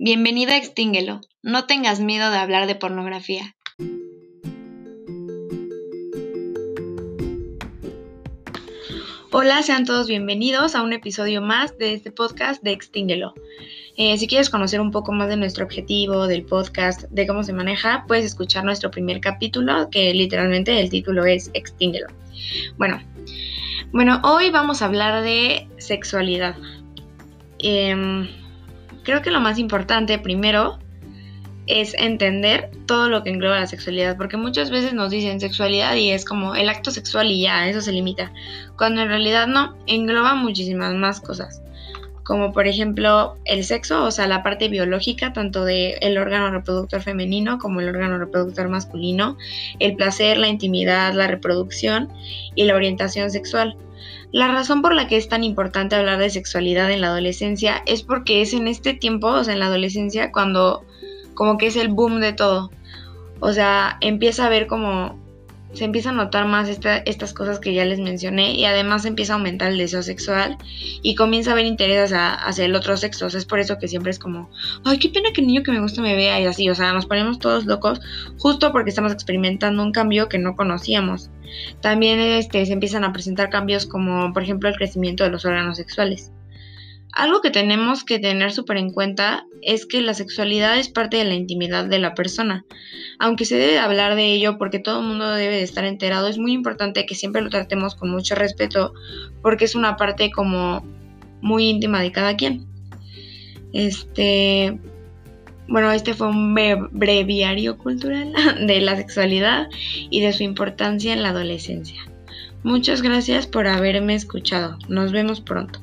Bienvenido a Extínguelo. No tengas miedo de hablar de pornografía. Hola, sean todos bienvenidos a un episodio más de este podcast de Extínguelo. Eh, si quieres conocer un poco más de nuestro objetivo, del podcast, de cómo se maneja, puedes escuchar nuestro primer capítulo, que literalmente el título es Extínguelo. Bueno, bueno, hoy vamos a hablar de sexualidad. Em, creo que lo más importante primero es entender todo lo que engloba la sexualidad, porque muchas veces nos dicen sexualidad y es como el acto sexual y ya, eso se limita, cuando en realidad no, engloba muchísimas más cosas, como por ejemplo el sexo, o sea, la parte biológica, tanto del el órgano reproductor femenino como el órgano reproductor masculino, el placer, la intimidad, la reproducción y la orientación sexual. La razón por la que es tan importante hablar de sexualidad en la adolescencia es porque es en este tiempo, o sea, en la adolescencia, cuando como que es el boom de todo. O sea, empieza a ver como se empieza a notar más estas cosas que ya les mencioné y además empieza a aumentar el deseo sexual y comienza a haber interés hacia, el otro sexo. Es por eso que siempre es como, ay, qué pena que el niño que me gusta me vea y así. O sea, nos ponemos todos locos justo porque estamos experimentando un cambio que no conocíamos. También este, se empiezan a presentar cambios como, por ejemplo, el crecimiento de los órganos sexuales. Algo que tenemos que tener súper en cuenta es que la sexualidad es parte de la intimidad de la persona. Aunque se debe hablar de ello porque todo el mundo debe de estar enterado, es muy importante que siempre lo tratemos con mucho respeto porque es una parte como muy íntima de cada quien. Este, bueno, este fue un breviario cultural de la sexualidad y de su importancia en la adolescencia. Muchas gracias por haberme escuchado. Nos vemos pronto.